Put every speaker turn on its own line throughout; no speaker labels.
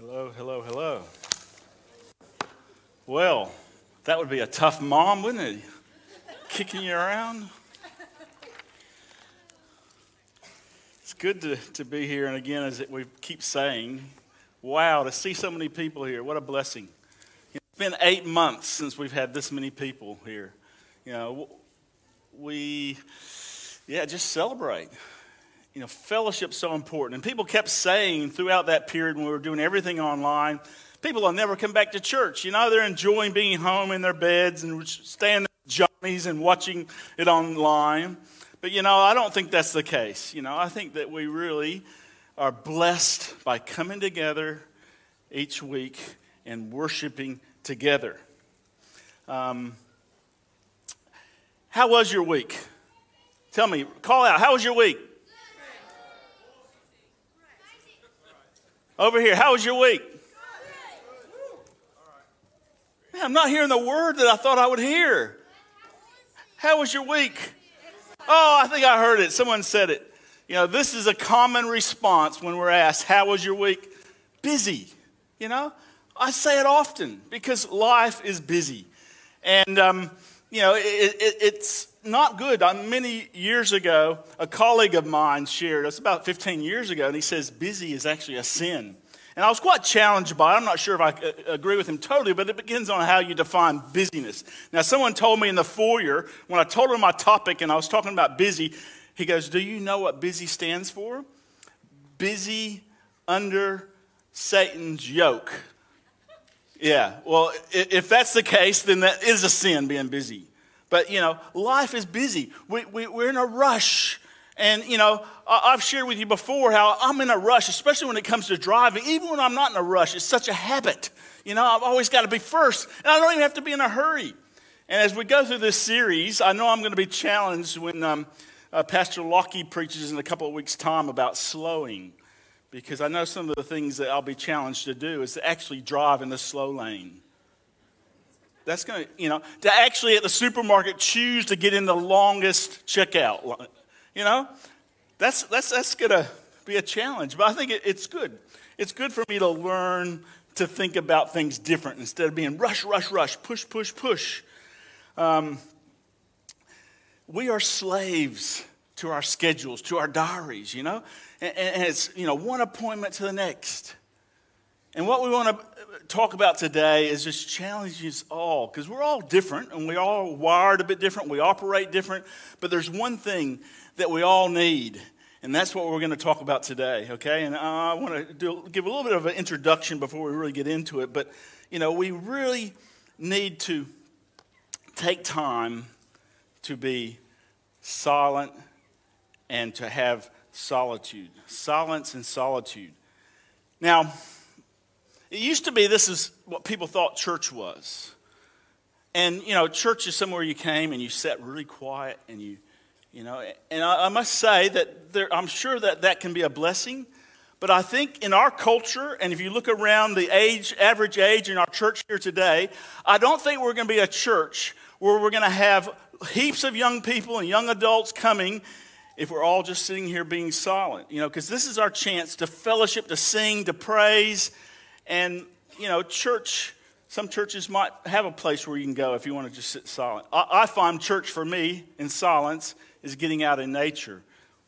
Hello, hello, hello. Well, that would be a tough mom, wouldn't it? Kicking you around. It's good to, to be here. And again, as we keep saying, wow, to see so many people here, what a blessing. It's been eight months since we've had this many people here. You know, we, yeah, just celebrate you know, fellowship's so important. And people kept saying throughout that period when we were doing everything online, people will never come back to church. You know, they're enjoying being home in their beds and staying at Johnny's and watching it online. But, you know, I don't think that's the case. You know, I think that we really are blessed by coming together each week and worshiping together. Um, how was your week? Tell me, call out, how was your week? Over here, how was your week? Man, I'm not hearing the word that I thought I would hear. How was your week? Oh, I think I heard it. Someone said it. You know, this is a common response when we're asked, How was your week? Busy. You know, I say it often because life is busy. And, um, you know, it, it, it's not good. Uh, many years ago, a colleague of mine shared, it's about 15 years ago, and he says busy is actually a sin. And I was quite challenged by it. I'm not sure if I uh, agree with him totally, but it begins on how you define busyness. Now, someone told me in the foyer, when I told him my topic and I was talking about busy, he goes, Do you know what busy stands for? Busy under Satan's yoke. Yeah, well, if that's the case, then that is a sin being busy. But, you know, life is busy. We, we, we're in a rush. And, you know, I've shared with you before how I'm in a rush, especially when it comes to driving. Even when I'm not in a rush, it's such a habit. You know, I've always got to be first, and I don't even have to be in a hurry. And as we go through this series, I know I'm going to be challenged when um, uh, Pastor Lockie preaches in a couple of weeks' time about slowing. Because I know some of the things that I'll be challenged to do is to actually drive in the slow lane. That's going to, you know, to actually at the supermarket choose to get in the longest checkout. You know, that's, that's, that's going to be a challenge, but I think it, it's good. It's good for me to learn to think about things different instead of being rush, rush, rush, push, push, push. Um, we are slaves to our schedules, to our diaries, you know, and, and it's, you know, one appointment to the next. And what we want to talk about today is just challenge us all because we're all different and we all wired a bit different. We operate different. But there's one thing that we all need, and that's what we're going to talk about today, okay? And I want to do, give a little bit of an introduction before we really get into it. But, you know, we really need to take time to be silent and to have solitude. Silence and solitude. Now, it used to be this is what people thought church was. And, you know, church is somewhere you came and you sat really quiet and you, you know, and I, I must say that there, I'm sure that that can be a blessing. But I think in our culture, and if you look around the age, average age in our church here today, I don't think we're going to be a church where we're going to have heaps of young people and young adults coming if we're all just sitting here being silent. You know, because this is our chance to fellowship, to sing, to praise, and, you know, church, some churches might have a place where you can go if you want to just sit silent. I, I find church for me in silence is getting out in nature,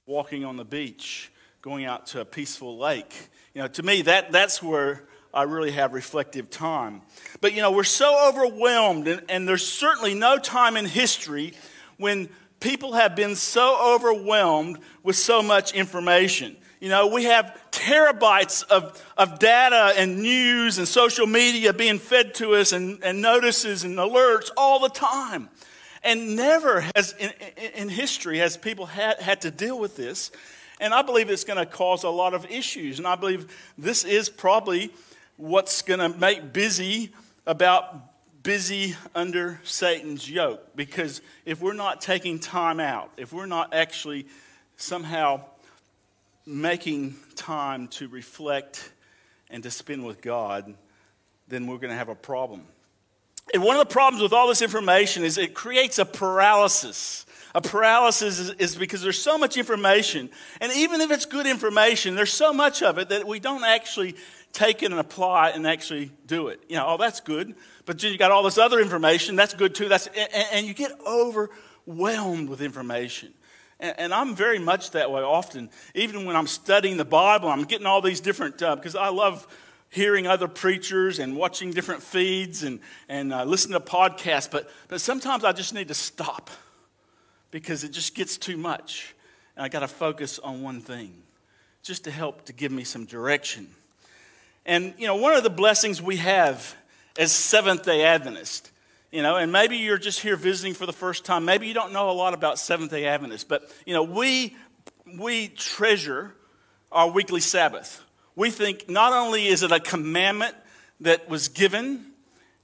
walking on the beach, going out to a peaceful lake. You know, to me, that, that's where I really have reflective time. But, you know, we're so overwhelmed, and, and there's certainly no time in history when people have been so overwhelmed with so much information. You know, we have terabytes of, of data and news and social media being fed to us and, and notices and alerts all the time. And never has in, in history has people had, had to deal with this. And I believe it's going to cause a lot of issues. And I believe this is probably what's going to make busy about busy under Satan's yoke. Because if we're not taking time out, if we're not actually somehow making time to reflect and to spend with God, then we're going to have a problem. And one of the problems with all this information is it creates a paralysis. A paralysis is, is, because there's so much information. And even if it's good information, there's so much of it that we don't actually take it and apply it and actually do it. You know, oh, that's good. But you got all this other information. That's good too. That's, and, and you get overwhelmed with information. And, and, I'm very much that way often. Even when I'm studying the Bible, I'm getting all these different, because uh, I love hearing other preachers and watching different feeds and, and uh, listening to podcasts. But, but sometimes I just need to stop because it just gets too much. And I got to focus on one thing just to help to give me some direction. And, you know, one of the blessings we have as Seventh day Adventists, you know, and maybe you're just here visiting for the first time. Maybe you don't know a lot about Seventh day Adventists, but, you know, we, we treasure our weekly Sabbath. We think not only is it a commandment that was given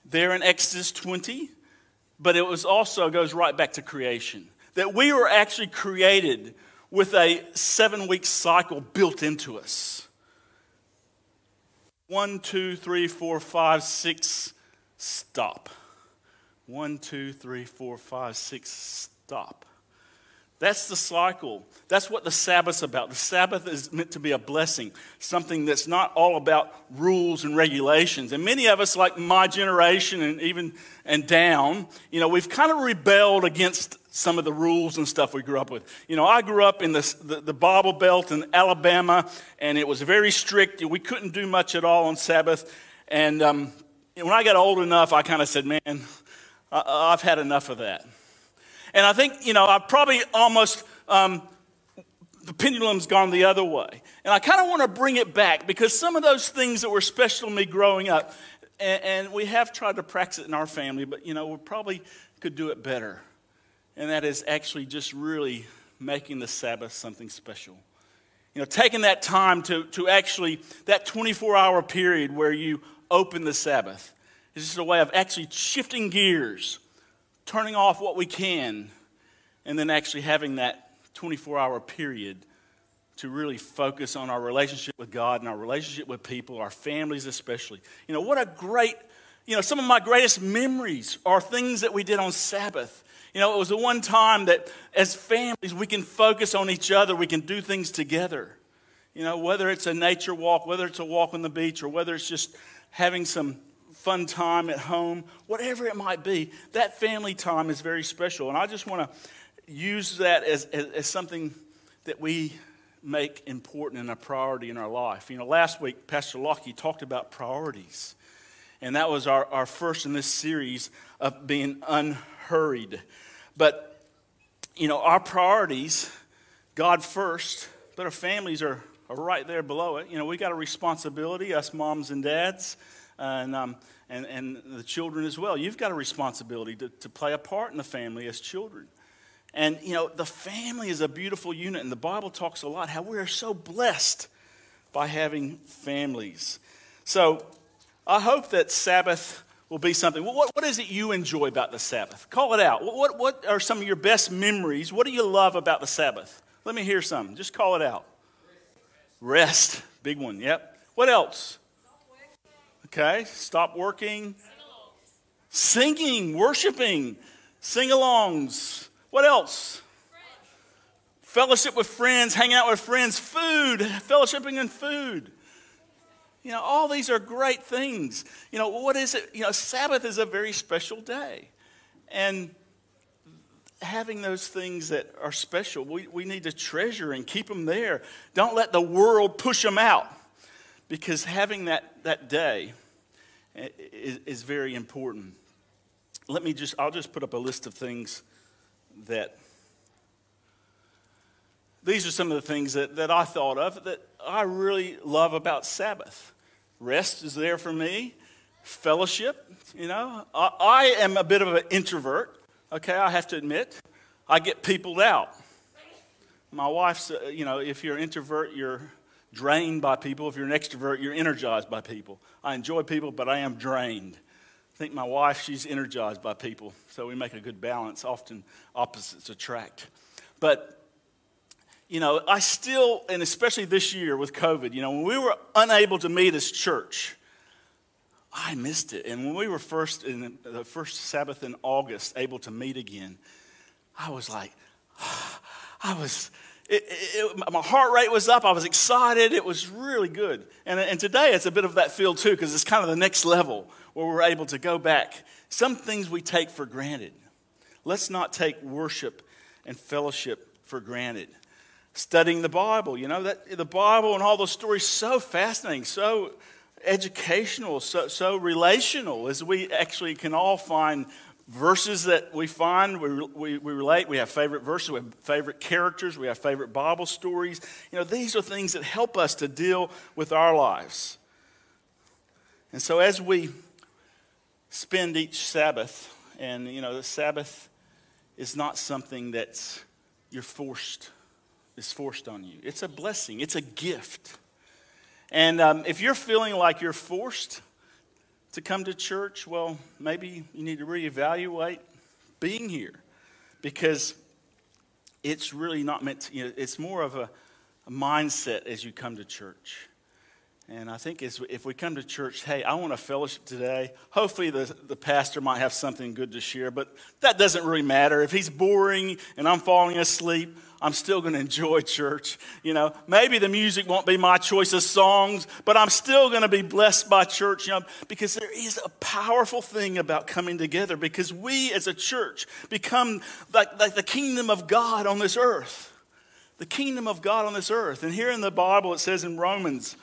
there in Exodus 20, but it was also goes right back to creation. That we were actually created with a seven week cycle built into us. One, two, three, four, five, six, stop. One, two, three, four, five, six, stop. That's the cycle. That's what the Sabbath's about. The Sabbath is meant to be a blessing, something that's not all about rules and regulations. And many of us, like my generation and even and down, you know, we've kind of rebelled against some of the rules and stuff we grew up with. You know, I grew up in the, the, the Bible Belt in Alabama, and it was very strict. We couldn't do much at all on Sabbath. And um, when I got old enough, I kind of said, man, I, I've had enough of that. And I think, you know, I probably almost, um, the pendulum's gone the other way. And I kind of want to bring it back because some of those things that were special to me growing up, and, and we have tried to practice it in our family, but, you know, we probably could do it better. And that is actually just really making the Sabbath something special. You know, taking that time to, to actually, that 24 hour period where you open the Sabbath is just a way of actually shifting gears turning off what we can, and then actually having that 24 hour period to really focus on our relationship with God and our relationship with people, our families especially. You know, what a great, you know, some of my greatest memories are things that we did on Sabbath. You know, it was the one time that as families we can focus on each other, we can do things together. You know, whether it's a nature walk, whether it's a walk on the beach, or whether it's just having some fun time at home, whatever it might be, that family time is very special. And I just want to use that as, as, as, something that we make important and a priority in our life. You know, last week, Pastor Lockie talked about priorities. And that was our, our first in this series of being unhurried. But, you know, our priorities, God first, but our families are, are right there below it. You know, we got a responsibility, us moms and dads and, um, and, and the children as well. You've got a responsibility to, to play a part in the family as children. And, you know, the family is a beautiful unit, and the Bible talks a lot how we are so blessed by having families. So I hope that Sabbath will be something. What, what is it you enjoy about the Sabbath? Call it out. What, what are some of your best memories? What do you love about the Sabbath? Let me hear some. Just call it out. Rest. Big one. Yep. What else? Okay, stop working. Singing, worshiping, sing alongs. What else? Fellowship with friends, hanging out with friends, food, fellowshipping and food. You know, all these are great things. You know, what is it? You know, Sabbath is a very special day. And having those things that are special, we, we need to treasure and keep them there. Don't let the world push them out because having that, that day is, is very important. Let me just, I'll just put up a list of things that, these are some of the things that, that I thought of that I really love about Sabbath. Rest is there for me, fellowship, you know. I, I am a bit of an introvert, okay, I have to admit. I get peopled out. My wife's, uh, you know, if you're an introvert, you're drained by people. If you're an extrovert, you're energized by people. I enjoy people, but I am drained. I think my wife, she's energized by people. So we make a good balance. Often opposites attract. But, you know, I still, and especially this year with COVID, you know, when we were unable to meet as church, I missed it. And when we were first in the first Sabbath in August able to meet again, I was like, I was it, it, my heart rate was up. I was excited. It was really good. And, and today it's a bit of that feel too, because it's kind of the next level where we're able to go back. Some things we take for granted. Let's not take worship and fellowship for granted. Studying the Bible, you know, that the Bible and all those stories so fascinating, so educational, so, so relational, as we actually can all find verses that we find, we, we, we, relate. We have favorite verses, we have favorite characters, we have favorite Bible stories. You know, these are things that help us to deal with our lives. And so as we spend each Sabbath, and you know, the Sabbath is not something that's you're forced, is forced on you. It's a blessing, it's a gift. And um, if you're feeling like you're forced, to come to church, well, maybe you need to reevaluate being here because it's really not meant to, you know, it's more of a, a mindset as you come to church. And I think if we come to church, hey, I want a fellowship today. Hopefully, the, the pastor might have something good to share, but that doesn't really matter. If he's boring and I'm falling asleep, I'm still going to enjoy church. You know, maybe the music won't be my choice of songs, but I'm still going to be blessed by church, you know, because there is a powerful thing about coming together because we as a church become like, like the kingdom of God on this earth. The kingdom of God on this earth. And here in the Bible, it says in Romans,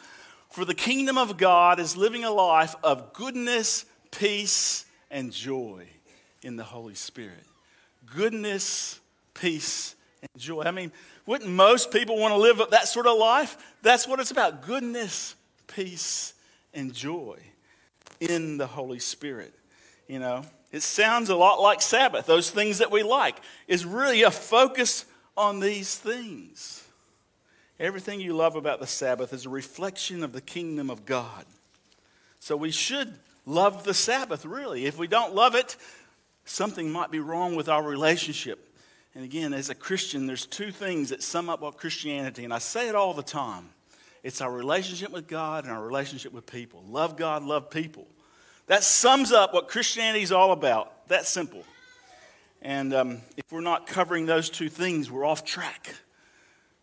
for the kingdom of God is living a life of goodness, peace, and joy in the Holy Spirit. Goodness, peace, and joy. I mean, wouldn't most people want to live that sort of life? That's what it's about goodness, peace, and joy in the Holy Spirit. You know, it sounds a lot like Sabbath. Those things that we like is really a focus on these things. Everything you love about the Sabbath is a reflection of the kingdom of God. So we should love the Sabbath, really. If we don't love it, something might be wrong with our relationship. And again, as a Christian, there's two things that sum up what Christianity, and I say it all the time it's our relationship with God and our relationship with people. Love God, love people. That sums up what Christianity is all about. That simple. And um, if we're not covering those two things, we're off track.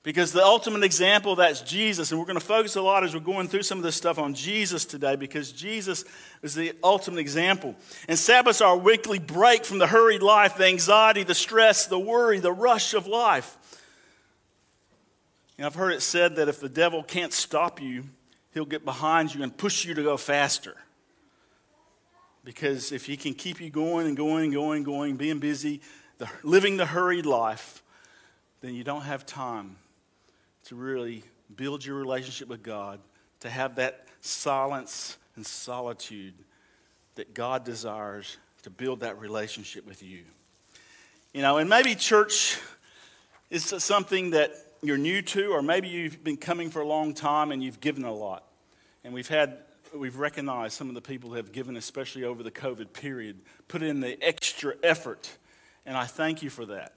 Because the ultimate example, that's Jesus. And we're going to focus a lot as we're going through some of this stuff on Jesus today because Jesus is the ultimate example. And Sabbaths are a weekly break from the hurried life, the anxiety, the stress, the worry, the rush of life. And I've heard it said that if the devil can't stop you, he'll get behind you and push you to go faster. Because if he can keep you going and going and going and going, being busy, the, living the hurried life, then you don't have time to really build your relationship with God, to have that silence and solitude that God desires to build that relationship with you. You know, and maybe church is something that you're new to, or maybe you've been coming for a long time and you've given a lot. And we've had, we've recognized some of the people who have given, especially over the COVID period, put in the extra effort. And I thank you for that.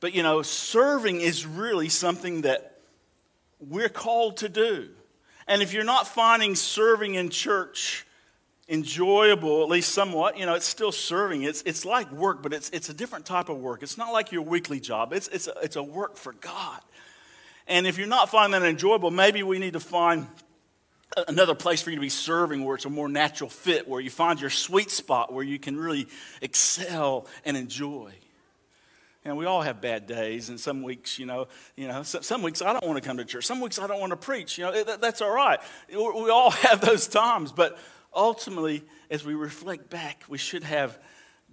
But you know, serving is really something that we're called to do. And if you're not finding serving in church enjoyable, at least somewhat, you know, it's still serving. It's, it's like work, but it's, it's a different type of work. It's not like your weekly job, it's, it's, a, it's a work for God. And if you're not finding that enjoyable, maybe we need to find another place for you to be serving where it's a more natural fit, where you find your sweet spot, where you can really excel and enjoy. And we all have bad days, and some weeks, you know, you know, some, some weeks I don't want to come to church. Some weeks I don't want to preach. You know, that, that's all right. We all have those times, but ultimately, as we reflect back, we should have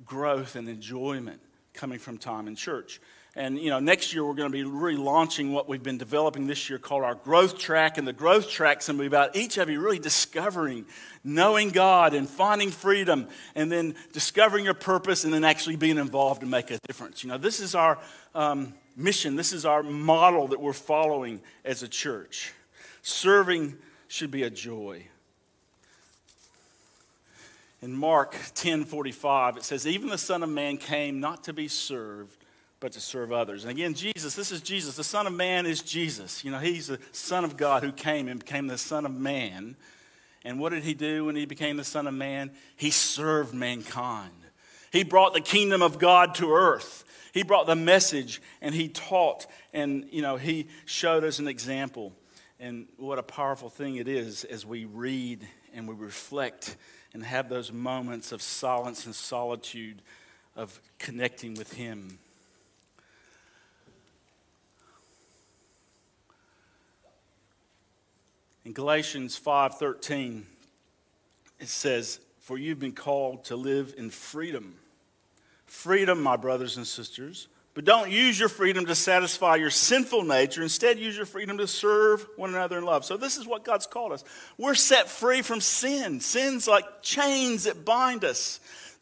growth and enjoyment coming from time in church. And you know, next year we're going to be relaunching what we've been developing this year called our growth track. And the growth track is going to be about each of you really discovering, knowing God and finding freedom, and then discovering your purpose, and then actually being involved to make a difference. You know, this is our um, mission. This is our model that we're following as a church. Serving should be a joy. In Mark 10:45 it says even the son of man came not to be served but to serve others. And again, Jesus, this is Jesus. The Son of Man is Jesus. You know, he's the Son of God who came and became the Son of Man. And what did he do when he became the Son of Man? He served mankind. He brought the kingdom of God to earth. He brought the message and he taught and you know he showed us an example. And what a powerful thing it is as we read and we reflect and have those moments of silence and solitude of connecting with him. In Galatians 5:13 it says, "For you've been called to live in freedom." Freedom, my brothers and sisters, but don't use your freedom to satisfy your sinful nature. Instead, use your freedom to serve one another in love. So, this is what God's called us. We're set free from sin. Sin's like chains that bind us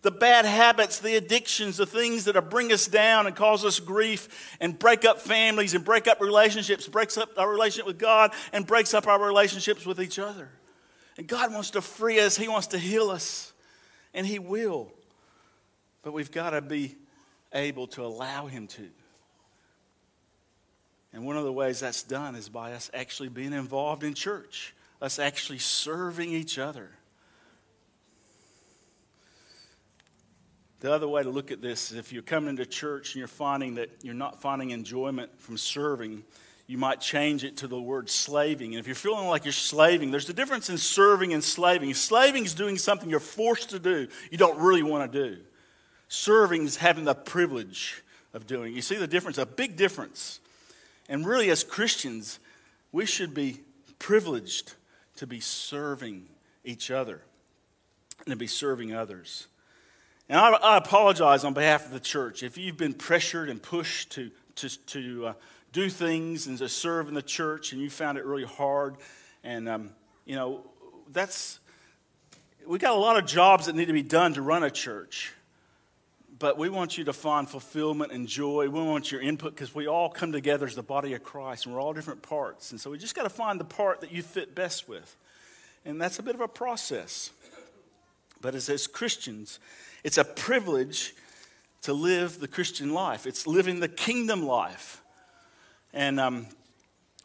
the bad habits, the addictions, the things that bring us down and cause us grief and break up families and break up relationships, breaks up our relationship with God and breaks up our relationships with each other. And God wants to free us, He wants to heal us, and He will. But we've got to be able to allow Him to. And one of the ways that's done is by us actually being involved in church, us actually serving each other. The other way to look at this is if you're coming to church and you're finding that you're not finding enjoyment from serving, you might change it to the word slaving. And if you're feeling like you're slaving, there's a difference in serving and slaving. Slaving is doing something you're forced to do, you don't really want to do. Serving is having the privilege of doing. You see the difference, a big difference. And really, as Christians, we should be privileged to be serving each other and to be serving others. And I, I, apologize on behalf of the church if you've been pressured and pushed to, to, to uh, do things and to serve in the church and you found it really hard. And, um, you know, that's, we got a lot of jobs that need to be done to run a church. But we want you to find fulfillment and joy. We want your input because we all come together as the body of Christ and we're all different parts. And so we just got to find the part that you fit best with. And that's a bit of a process. But as, as Christians, it's a privilege to live the Christian life, it's living the kingdom life. And um,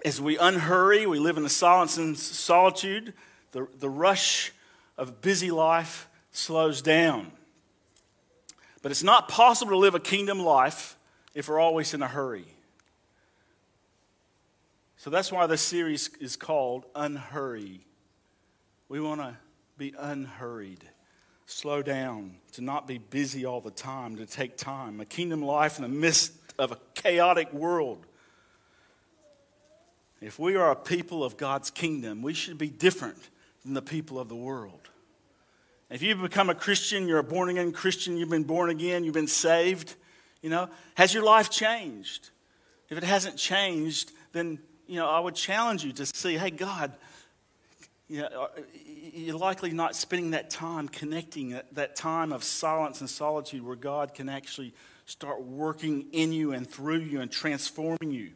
as we unhurry, we live in the silence and solitude, the, the rush of busy life slows down. But it's not possible to live a kingdom life if we're always in a hurry. So that's why this series is called Unhurry. We want to be unhurried slow down, to not be busy all the time, to take time. A kingdom life in the midst of a chaotic world. If we are a people of God's kingdom, we should be different than the people of the world. If you've become a Christian, you're a born again Christian, you've been born again, you've been saved, you know, has your life changed? If it hasn't changed, then, you know, I would challenge you to see, hey, God, you know, uh, you're likely not spending that time connecting, that time of silence and solitude where God can actually start working in you and through you and transforming you.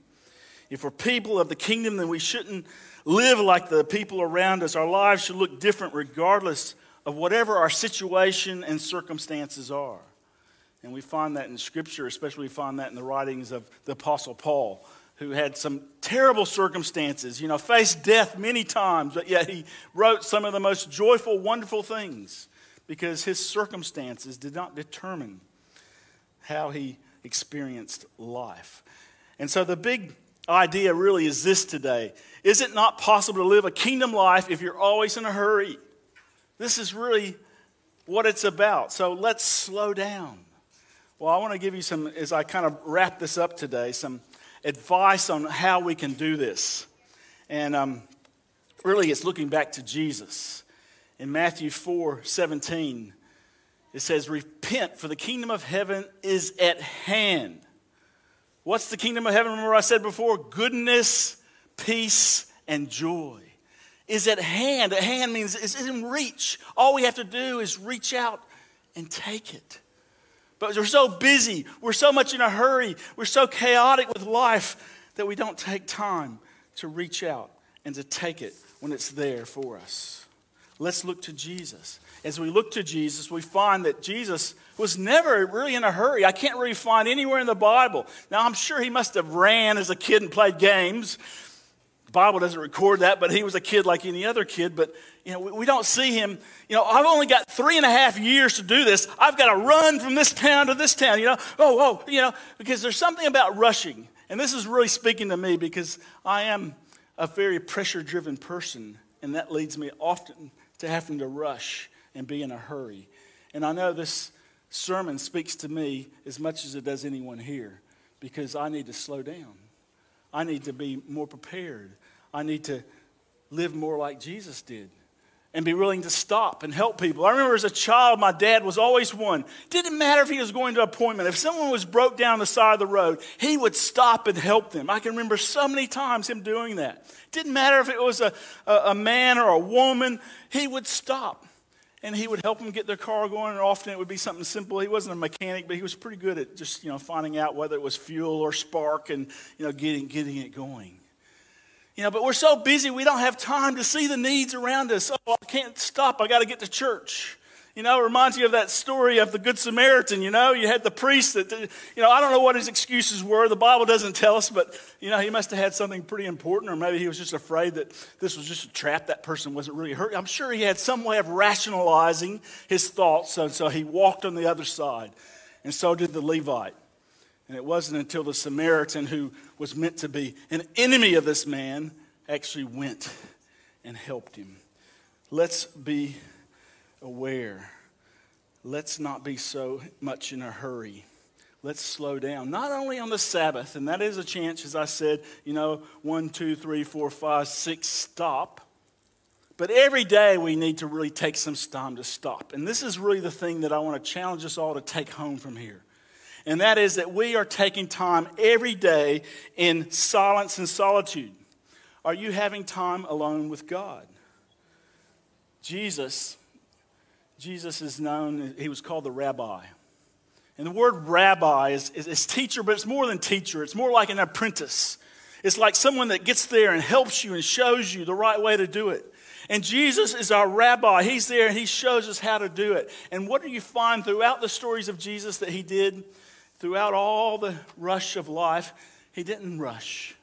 If we're people of the kingdom, then we shouldn't live like the people around us. Our lives should look different regardless of whatever our situation and circumstances are. And we find that in Scripture, especially we find that in the writings of the Apostle Paul who had some terrible circumstances, you know, faced death many times, but yet he wrote some of the most joyful, wonderful things because his circumstances did not determine how he experienced life. And so the big idea really is this today Is it not possible to live a kingdom life if you're always in a hurry? This is really what it's about. So let's slow down. Well, I want to give you some, as I kind of wrap this up today, some advice on how we can do this. And um, really, it's looking back to Jesus. In Matthew 4 17, it says, Repent, for the kingdom of heaven is at hand. What's the kingdom of heaven? Remember, I said before goodness, peace, and joy is at hand. At hand means it's in reach. All we have to do is reach out and take it. But we're so busy, we're so much in a hurry, we're so chaotic with life that we don't take time to reach out and to take it when it's there for us. Let's look to Jesus. As we look to Jesus, we find that Jesus was never really in a hurry. I can't really find anywhere in the Bible. Now, I'm sure he must have ran as a kid and played games, Bible doesn't record that, but he was a kid like any other kid. But you know, we, we don't see him. You know, I've only got three and a half years to do this. I've got to run from this town to this town. You know, oh, oh, you know, because there's something about rushing, and this is really speaking to me because I am a very pressure-driven person, and that leads me often to having to rush and be in a hurry. And I know this sermon speaks to me as much as it does anyone here because I need to slow down. I need to be more prepared. I need to live more like Jesus did and be willing to stop and help people. I remember as a child, my dad was always one. Didn't matter if he was going to an appointment. If someone was broke down the side of the road, he would stop and help them. I can remember so many times him doing that. Didn't matter if it was a, a, a man or a woman, he would stop and he would help them get their car going. And often it would be something simple. He wasn't a mechanic, but he was pretty good at just you know finding out whether it was fuel or spark and you know getting getting it going. You know, but we're so busy we don't have time to see the needs around us. Oh, I can't stop. I got to get to church. You know, it reminds you of that story of the Good Samaritan. You know, you had the priest that, you know, I don't know what his excuses were. The Bible doesn't tell us, but, you know, he must have had something pretty important, or maybe he was just afraid that this was just a trap. That person wasn't really hurt. I'm sure he had some way of rationalizing his thoughts, so, so he walked on the other side. And so did the Levite. And it wasn't until the Samaritan, who was meant to be an enemy of this man, actually went and helped him. Let's be aware. Let's not be so much in a hurry. Let's slow down. Not only on the Sabbath, and that is a chance, as I said, you know, one, two, three, four, five, six, stop. But every day we need to really take some time to stop. And this is really the thing that I want to challenge us all to take home from here. And that is that we are taking time every day in silence and solitude. Are you having time alone with God? Jesus Jesus is known, he was called the rabbi. And the word rabbi is, is, is, teacher, but it's more than teacher. It's more like an apprentice. It's like someone that gets there and helps you and shows you the right way to do it. And Jesus is our rabbi. He's there and he shows us how to do it. And what do you find throughout the stories of Jesus that he did? Throughout all the rush of life, he didn't rush.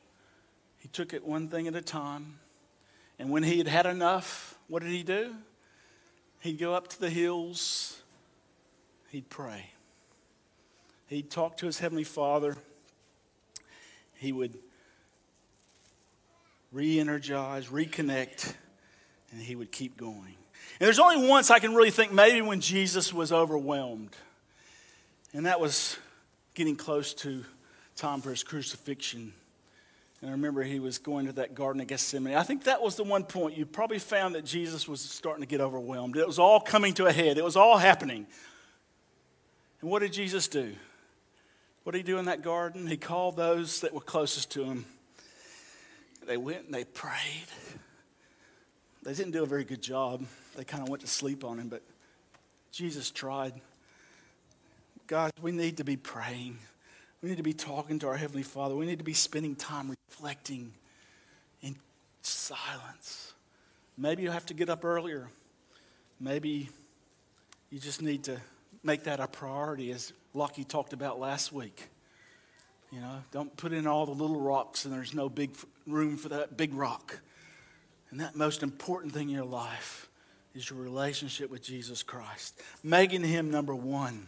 He took it one thing at a time. And when he had had enough, what did he do? He'd go up to the hills, he'd pray. He'd talk to his Heavenly Father. He would re energize, reconnect, and he would keep going. And there's only once I can really think maybe when Jesus was overwhelmed, and that was getting close to time for his crucifixion. And I remember he was going to that Garden of Gethsemane. I think that was the one point you probably found that Jesus was starting to get overwhelmed. It was all coming to a head, it was all happening. And what did Jesus do? What did he do in that garden? He called those that were closest to him. They went and they prayed. They didn't do a very good job. They kind of went to sleep on him, but Jesus tried. God, we need to be praying. We need to be talking to our Heavenly Father. We need to be spending time reflecting in silence. Maybe you have to get up earlier. Maybe you just need to make that a priority, as Lockie talked about last week. You know, don't put in all the little rocks and there's no big room for that big rock. And that most important thing in your life is your relationship with Jesus Christ, making Him number one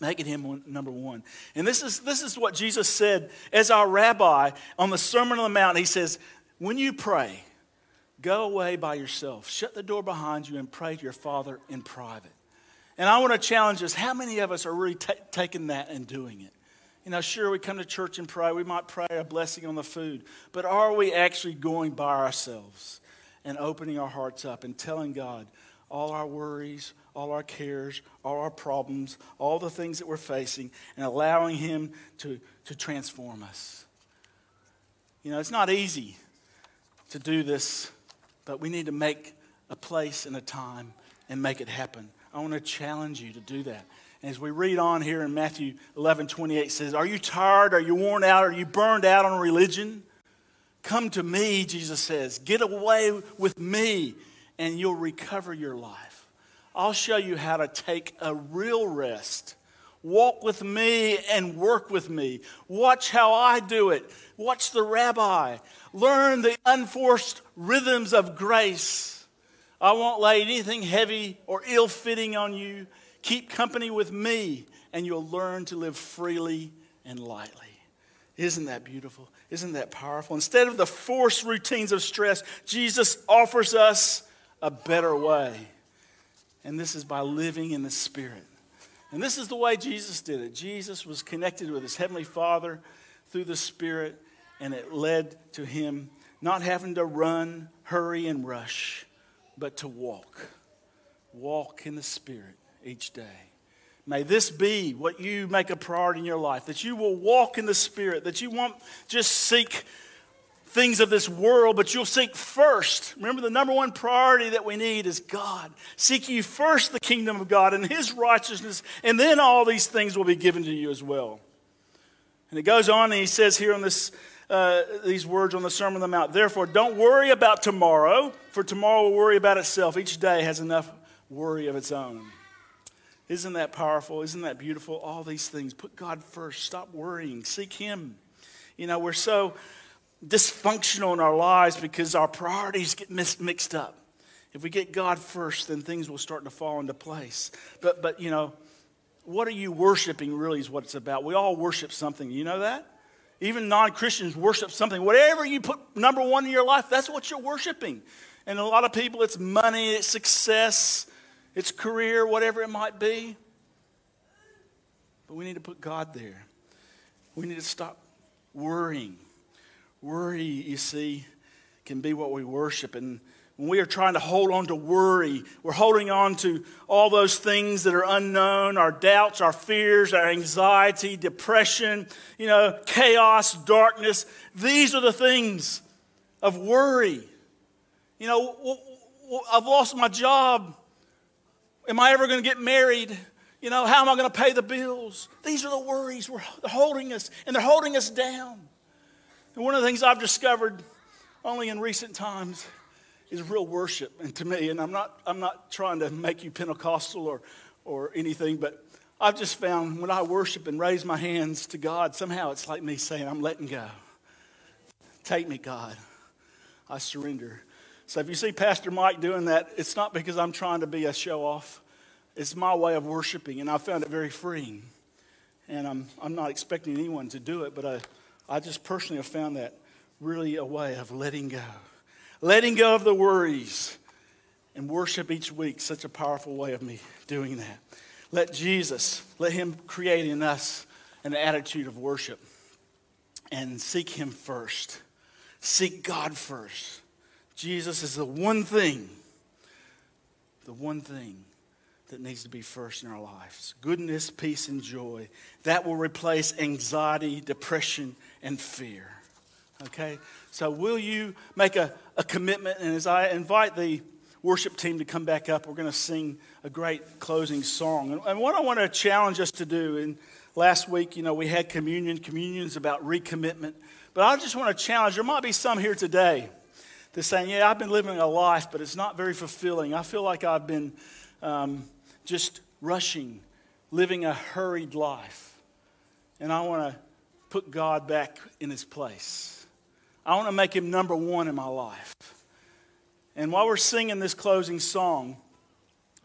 making him number one. And this is, this is what Jesus said as our rabbi on the Sermon on the Mount. He says, When you pray, go away by yourself, shut the door behind you, and pray to your Father in private. And I want to challenge us how many of us are really t- taking that and doing it? You know, sure, we come to church and pray. We might pray a blessing on the food. But are we actually going by ourselves and opening our hearts up and telling God all our worries, all our cares, all our problems, all the things that we're facing, and allowing Him to, to transform us. You know, it's not easy to do this, but we need to make a place and a time and make it happen. I want to challenge you to do that. As we read on here in Matthew 11 28 says, Are you tired? Are you worn out? Are you burned out on religion? Come to me, Jesus says. Get away with me, and you'll recover your life. I'll show you how to take a real rest Walk with me and work with me. Watch how I do it. Watch the rabbi. Learn the unforced rhythms of grace. I won't lay anything heavy or ill fitting on you. Keep company with me, and you'll learn to live freely and lightly. Isn't that beautiful? Isn't that powerful? Instead of the forced routines of stress, Jesus offers us a better way. And this is by living in the Spirit. And this is the way Jesus did it. Jesus was connected with his Heavenly Father through the Spirit, and it led to him not having to run, hurry, and rush, but to walk. Walk in the Spirit each day. May this be what you make a priority in your life, that you will walk in the Spirit, that you won't just seek things of this world, but you'll seek first. Remember, the number one priority that we need is God. Seek you first the kingdom of God and His righteousness, and then all these things will be given to you as well. And it goes on, and he says here on this, uh, these words on the Sermon on the Mount Therefore, don't worry about tomorrow, for tomorrow will worry about itself. Each day has enough worry of its own. Isn't that powerful? Isn't that beautiful? All these things. Put God first. Stop worrying. Seek Him. You know, we're so dysfunctional in our lives because our priorities get mixed up. If we get God first, then things will start to fall into place. But, but you know, what are you worshiping really is what it's about. We all worship something. You know that? Even non Christians worship something. Whatever you put number one in your life, that's what you're worshiping. And a lot of people, it's money, it's success, it's career, whatever it might be. But we need to put God there. We need to stop worrying Worry, you see, can be what we worship. And when we are trying to hold on to worry, we're holding on to all those things that are unknown our doubts, our fears, our anxiety, depression, you know, chaos, darkness. These are the things of worry. You know, I've lost my job. Am I ever going to get married? You know, how am I going to pay the bills? These are the worries we're holding us, and they're holding us down. And one of the things I've discovered only in recent times is real worship. And to me, and I'm not, I'm not trying to make you Pentecostal or, or anything, but I've just found when I worship and raise my hands to God, somehow it's like me saying, I'm letting go. Take me, God. I surrender. So if you see Pastor Mike doing that, it's not because I'm trying to be a show off. It's my way of worshiping, and I found it very freeing. And I'm, I'm not expecting anyone to do it, but I, I just personally have found that really a way of letting go. Letting go of the worries and worship each week, such a powerful way of me doing that. Let Jesus, let Him create in us an attitude of worship and seek Him first. Seek God first. Jesus is the one thing, the one thing that needs to be first in our lives goodness, peace, and joy. That will replace anxiety, depression, and fear. Okay? So, will you make a, a commitment? And as I invite the worship team to come back up, we're going to sing a great closing song. And, and what I want to challenge us to do, and last week, you know, we had communion. Communion is about recommitment. But I just want to challenge, there might be some here today that's saying, Yeah, I've been living a life, but it's not very fulfilling. I feel like I've been um, just rushing, living a hurried life. And I want to put God back in his place. I want to make him number one in my life. And while we're singing this closing song,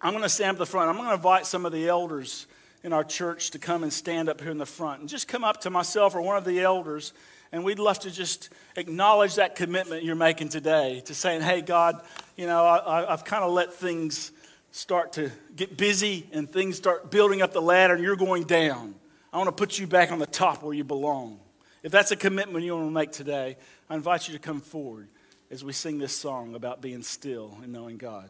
I'm going to stand up the front. I'm going to invite some of the elders in our church to come and stand up here in the front and just come up to myself or one of the elders. And we'd love to just acknowledge that commitment you're making today to saying, hey, God, you know, I, have kind of let things start to get busy and things start building up the ladder and you're going down. I want to put you back on the top where you belong. If that's a commitment you want to make today, I invite you to come forward as we sing this song about being still and knowing God.